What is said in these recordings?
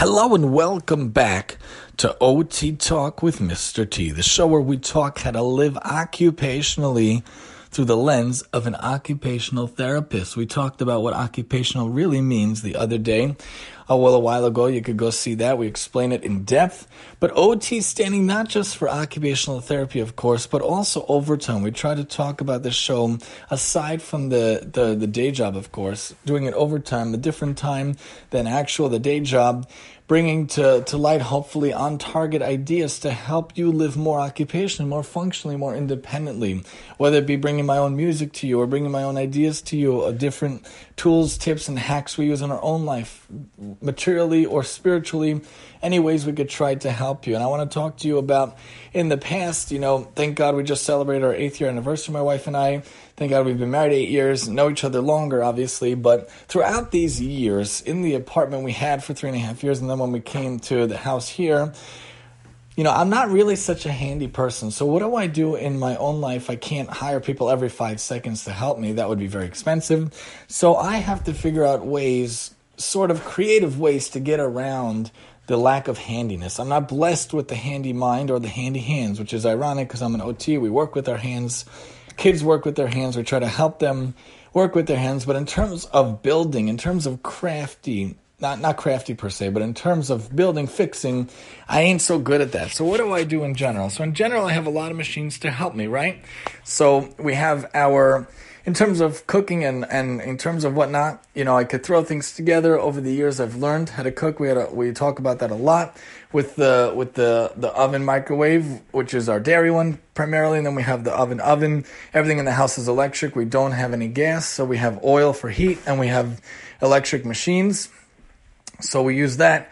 Hello and welcome back to OT Talk with Mr. T, the show where we talk how to live occupationally through the lens of an occupational therapist. We talked about what occupational really means the other day. Oh, well, a while ago, you could go see that. We explain it in depth. But OT standing not just for occupational therapy, of course, but also overtime. We try to talk about the show aside from the, the, the day job, of course, doing it overtime, a different time than actual, the day job bringing to, to light hopefully on target ideas to help you live more occupation, more functionally, more independently. Whether it be bringing my own music to you or bringing my own ideas to you, uh, different tools, tips, and hacks we use in our own life, materially or spiritually, any ways we could try to help you. And I want to talk to you about in the past, you know, thank God we just celebrated our eighth year anniversary, my wife and I. Thank God we've been married eight years, know each other longer, obviously. But throughout these years, in the apartment we had for three and a half years, and then when we came to the house here, you know, I'm not really such a handy person. So, what do I do in my own life? I can't hire people every five seconds to help me. That would be very expensive. So, I have to figure out ways, sort of creative ways, to get around the lack of handiness. I'm not blessed with the handy mind or the handy hands, which is ironic because I'm an OT. We work with our hands kids work with their hands. We try to help them work with their hands. But in terms of building, in terms of crafty, not not crafty per se, but in terms of building, fixing, I ain't so good at that. So what do I do in general? So in general, I have a lot of machines to help me, right? So we have our in terms of cooking and, and in terms of whatnot, you know, I could throw things together. Over the years, I've learned how to cook. We had a, we talk about that a lot with the with the the oven microwave, which is our dairy one primarily, and then we have the oven oven. Everything in the house is electric. We don't have any gas, so we have oil for heat, and we have electric machines. So we use that.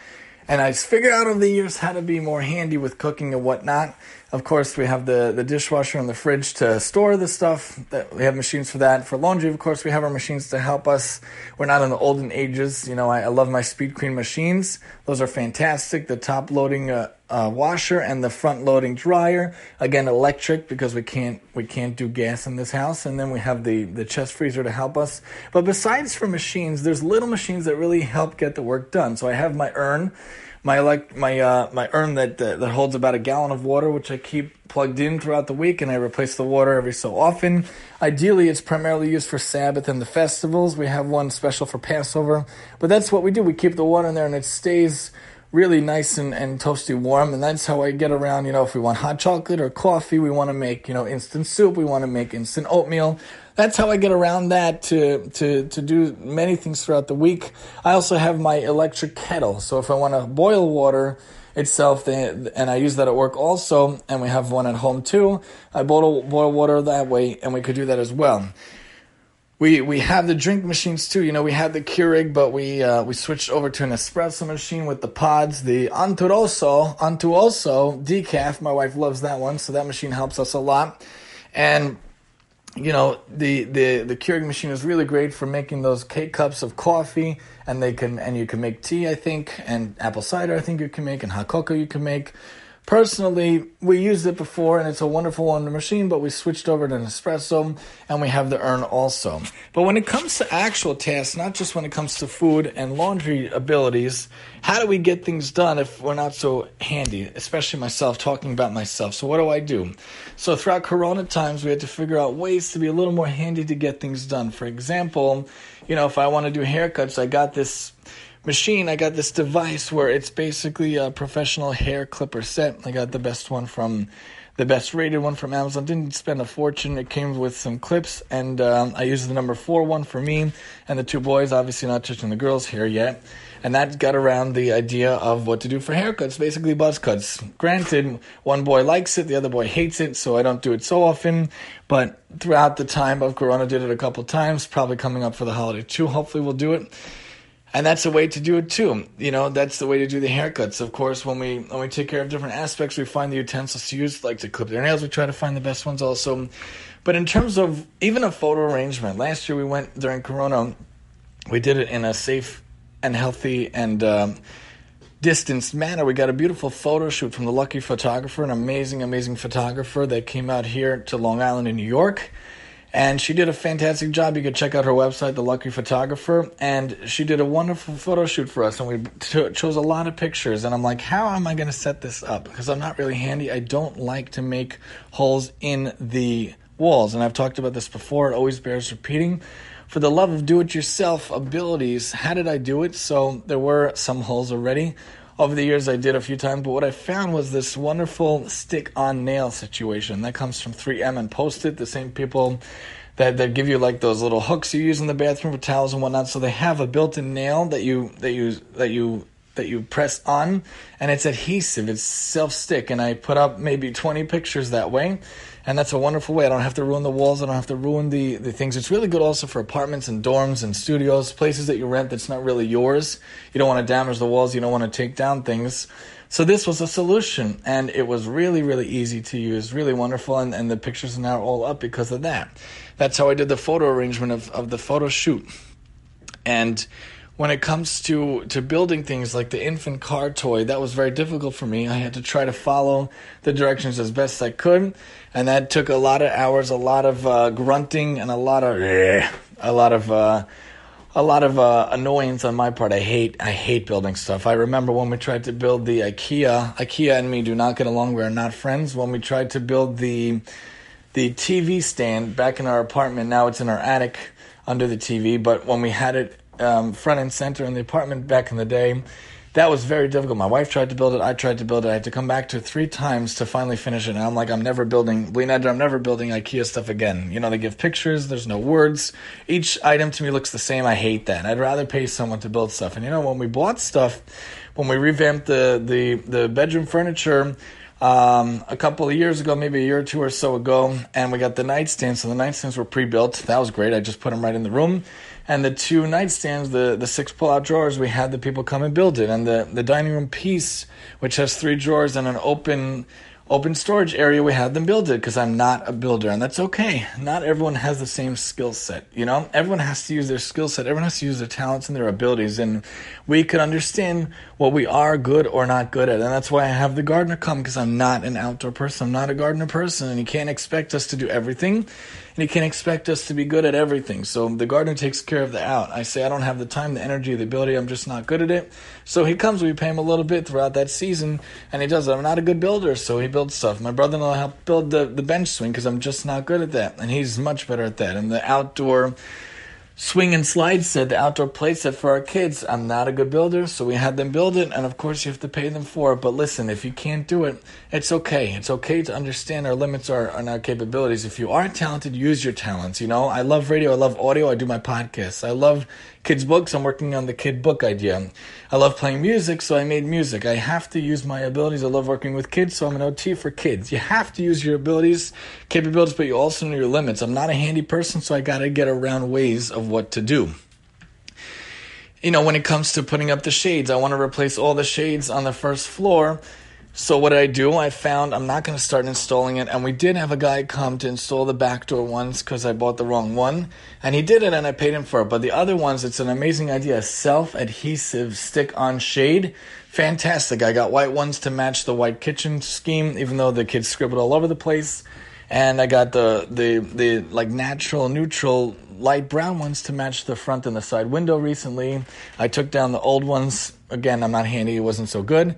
And I figured out over the years how to be more handy with cooking and whatnot. Of course, we have the, the dishwasher and the fridge to store the stuff. We have machines for that. For laundry, of course, we have our machines to help us. We're not in the olden ages. You know, I, I love my Speed Queen machines. Those are fantastic. The top loading uh, uh, washer and the front loading dryer. Again, electric because we can't we can't do gas in this house. And then we have the the chest freezer to help us. But besides for machines, there's little machines that really help get the work done. So I have my urn my elect my uh, my urn that that holds about a gallon of water, which I keep plugged in throughout the week, and I replace the water every so often. Ideally, it's primarily used for Sabbath and the festivals. We have one special for Passover, but that's what we do. We keep the water in there, and it stays really nice and, and toasty warm and that's how i get around you know if we want hot chocolate or coffee we want to make you know instant soup we want to make instant oatmeal that's how I get around that to, to, to do many things throughout the week. I also have my electric kettle. So if I want to boil water itself, and I use that at work also, and we have one at home too, I boil, boil water that way, and we could do that as well. We we have the drink machines too. You know, we had the Keurig, but we uh, we switched over to an espresso machine with the pods, the Anturoso, Antuoso decaf. My wife loves that one, so that machine helps us a lot. And you know the the the Keurig machine is really great for making those K cups of coffee, and they can and you can make tea, I think, and apple cider, I think you can make, and hot cocoa you can make. Personally, we used it before and it's a wonderful on the machine, but we switched over to an espresso and we have the urn also. But when it comes to actual tasks, not just when it comes to food and laundry abilities, how do we get things done if we're not so handy? Especially myself, talking about myself. So, what do I do? So, throughout Corona times, we had to figure out ways to be a little more handy to get things done. For example, you know, if I want to do haircuts, I got this machine, I got this device where it's basically a professional hair clipper set. I got the best one from the best rated one from Amazon. Didn't spend a fortune. It came with some clips, and um, I used the number four one for me and the two boys. Obviously, not touching the girls' hair yet. And that got around the idea of what to do for haircuts, basically buzz cuts. Granted, one boy likes it, the other boy hates it, so I don't do it so often. But throughout the time of Corona, did it a couple times. Probably coming up for the holiday too. Hopefully, we'll do it and that's the way to do it too. You know, that's the way to do the haircuts. Of course, when we when we take care of different aspects, we find the utensils to use, like to clip their nails. We try to find the best ones also. But in terms of even a photo arrangement, last year we went during Corona. We did it in a safe and healthy and um, distanced manner. We got a beautiful photo shoot from the lucky photographer, an amazing, amazing photographer that came out here to Long Island in New York And she did a fantastic job. You could check out her website, The Lucky Photographer. And she did a wonderful photo shoot for us. And we t- chose a lot of pictures. And I'm like, how am I going to set this up? Because I'm not really handy. I don't like to make holes in the walls. And I've talked about this before. It always bears repeating. For the love of do it yourself abilities, how did I do it? So there were some holes already over the years I did a few times, but what I found was this wonderful stick on nail situation that comes from 3M and Post it, the same people that, that give you like those little hooks you use in the bathroom for towels and whatnot. So they have a built-in nail that you that you that you that you press on and it's adhesive, it's self stick, and I put up maybe 20 pictures that way and that's a wonderful way. I don't have to ruin the walls. I don't have to ruin the, the things. It's really good also for apartments and dorms and studios, places that you rent that's not really yours. You don't want to damage the walls. You don't want to take down things. So this was a solution, and it was really, really easy to use, really wonderful, and, and the pictures are now all up because of that. That's how I did the photo arrangement of, of the photo shoot. And when it comes to to building things like the infant car toy, that was very difficult for me. I had to try to follow the directions as best I could, and that took a lot of hours, a lot of uh, grunting, and a lot of a lot of uh, a lot of uh, annoyance on my part. I hate I hate building stuff. I remember when we tried to build the IKEA. IKEA and me do not get along. We are not friends. When we tried to build the the TV stand back in our apartment, now it's in our attic under the TV. But when we had it um, front and center in the apartment back in the day. That was very difficult. My wife tried to build it. I tried to build it. I had to come back to it three times to finally finish it. And I'm like, I'm never building, Leonardo, I'm never building IKEA stuff again. You know, they give pictures, there's no words. Each item to me looks the same. I hate that. I'd rather pay someone to build stuff. And you know, when we bought stuff, when we revamped the, the, the bedroom furniture, um, a couple of years ago, maybe a year or two or so ago, and we got the nightstands. So the nightstands were pre-built. That was great. I just put them right in the room. And the two nightstands, the, the six pull-out drawers, we had the people come and build it. And the, the dining room piece, which has three drawers and an open open storage area, we had them build it because I'm not a builder, and that's okay. Not everyone has the same skill set, you know? Everyone has to use their skill set, everyone has to use their talents and their abilities, and we could understand what we are good or not good at. And that's why I have the gardener come because I'm not an outdoor person, I'm not a gardener person, and you can't expect us to do everything and he can't expect us to be good at everything. So the gardener takes care of the out. I say I don't have the time, the energy, the ability. I'm just not good at it. So he comes. We pay him a little bit throughout that season, and he does it. I'm not a good builder, so he builds stuff. My brother-in-law helped build the the bench swing because I'm just not good at that, and he's much better at that. And the outdoor swing and slide set, the outdoor play set for our kids. I'm not a good builder, so we had them build it, and of course you have to pay them for it. But listen, if you can't do it, it's okay. It's okay to understand our limits are and our capabilities. If you are talented, use your talents. You know, I love radio, I love audio, I do my podcasts. I love kids' books. I'm working on the kid book idea. I love playing music, so I made music. I have to use my abilities. I love working with kids, so I'm an OT for kids. You have to use your abilities, capabilities, but you also know your limits. I'm not a handy person, so I got to get around ways of what to do. You know, when it comes to putting up the shades, I want to replace all the shades on the first floor. So what did I do? I found I'm not going to start installing it, and we did have a guy come to install the back door ones because I bought the wrong one, and he did it, and I paid him for it. But the other ones, it's an amazing idea: self-adhesive stick-on shade, fantastic. I got white ones to match the white kitchen scheme, even though the kids scribbled all over the place, and I got the the the like natural neutral light brown ones to match the front and the side window recently. I took down the old ones. Again, I'm not handy, it wasn't so good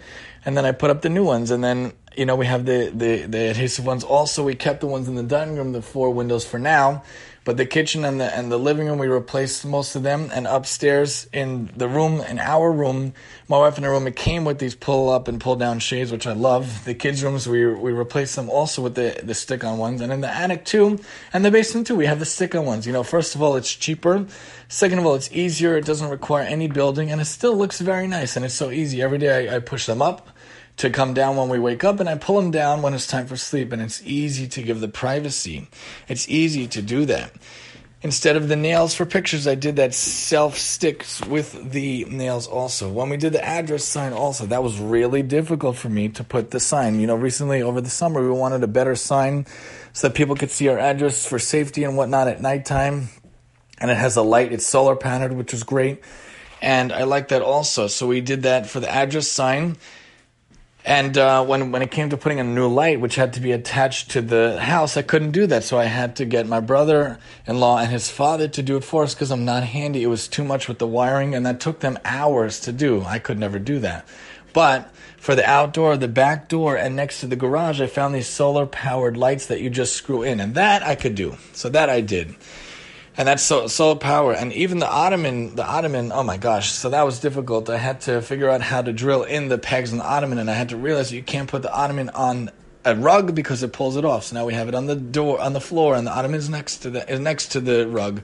and then I put up the new ones, and then you know we have the the the adhesive ones. Also, we kept the ones in the dining room, the four windows for now, but the kitchen and the and the living room we replaced most of them, and upstairs in the room in our room, my wife and her room, it came with these pull up and pull down shades, which I love. The kids' rooms we we replaced them also with the the stick on ones, and in the attic too, and the basement too, we have the stick on ones. You know, first of all, it's cheaper. Second of all, it's easier. It doesn't require any building, and it still looks very nice. And it's so easy. Every day I, I push them up to come down when we wake up, and I pull them down when it's time for sleep. And it's easy to give the privacy. It's easy to do that. Instead of the nails for pictures, I did that self sticks with the nails also. When we did the address sign, also, that was really difficult for me to put the sign. You know, recently over the summer, we wanted a better sign so that people could see our address for safety and whatnot at nighttime. And it has a light, it's solar paneled, which is great. And I like that also. So we did that for the address sign And uh, when when it came to putting a new light, which had to be attached to the house, I couldn't do that. So I had to get my brother-in-law and his father to do it for us because I'm not handy. It was too much with the wiring, and that took them hours to do. I could never do that. But for the outdoor, the back door, and next to the garage, I found these solar-powered lights that you just screw in, and that I could do. So that I did and that's so solar power. And even the ottoman the ottoman oh my gosh. So that was difficult. I had to figure out how to drill in the pegs on the ottoman and i had to realize you can't put the ottoman on a rug because it pulls it off. So now we have it on the door on the floor and the ottoman is next to the is next to the rug.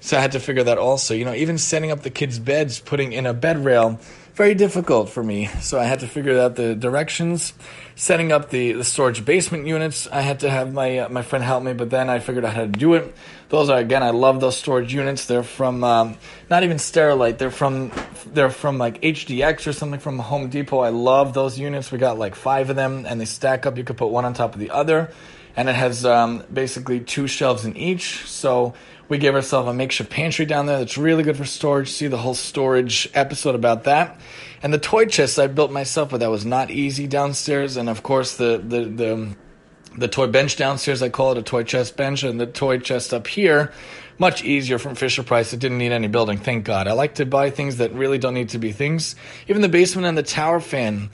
So i had to figure that also. You know even setting up the kids beds putting in a bed rail very difficult for me. So I had to figure out the directions, setting up the, the storage basement units. I had to have my uh, my friend help me, but then I figured out how to do it. Those are again, I love those storage units. They're from um, not even Sterilite. They're from they're from like HDX or something from Home Depot. I love those units. We got like five of them, and they stack up. You could put one on top of the other, and it has um, basically two shelves in each. So we gave ourselves a makeshift pantry down there that's really good for storage. See the whole storage episode about that. And the toy chest I built myself, but that was not easy downstairs. And of course, the the the the toy bench downstairs, I call it a toy chest bench, and the toy chest up here, much easier from Fisher Price. It didn't need any building, thank God. I like to buy things that really don't need to be things. Even the basement and the tower fan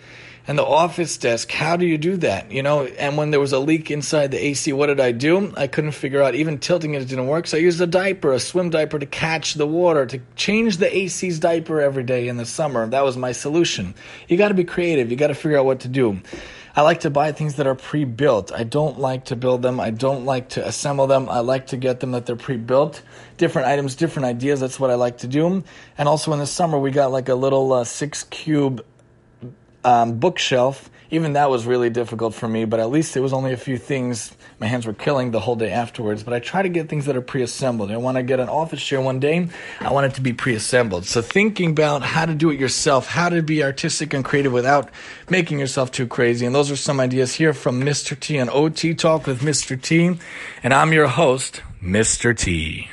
and the office desk. How do you do that? You know, and when there was a leak inside the AC, what did I do? I couldn't figure out. Even tilting it didn't work. So I used a diaper, a swim diaper to catch the water, to change the AC's diaper every day in the summer. That was my solution. You got to be creative. You got to figure out what to do. I like to buy things that are pre-built. I don't like to build them. I don't like to assemble them. I like to get them that they're pre-built. Different items, different ideas. That's what I like to do. And also in the summer, we got like a little uh, six cube um, bookshelf. Even that was really difficult for me, but at least it was only a few things. My hands were killing the whole day afterwards. But I try to get things that are pre-assembled. I want to get an office chair one day. I want it to be pre-assembled. So thinking about how to do it yourself, how to be artistic and creative without making yourself too crazy. And those are some ideas here from Mr. T and OT Talk with Mr. T. And I'm your host, Mr. T.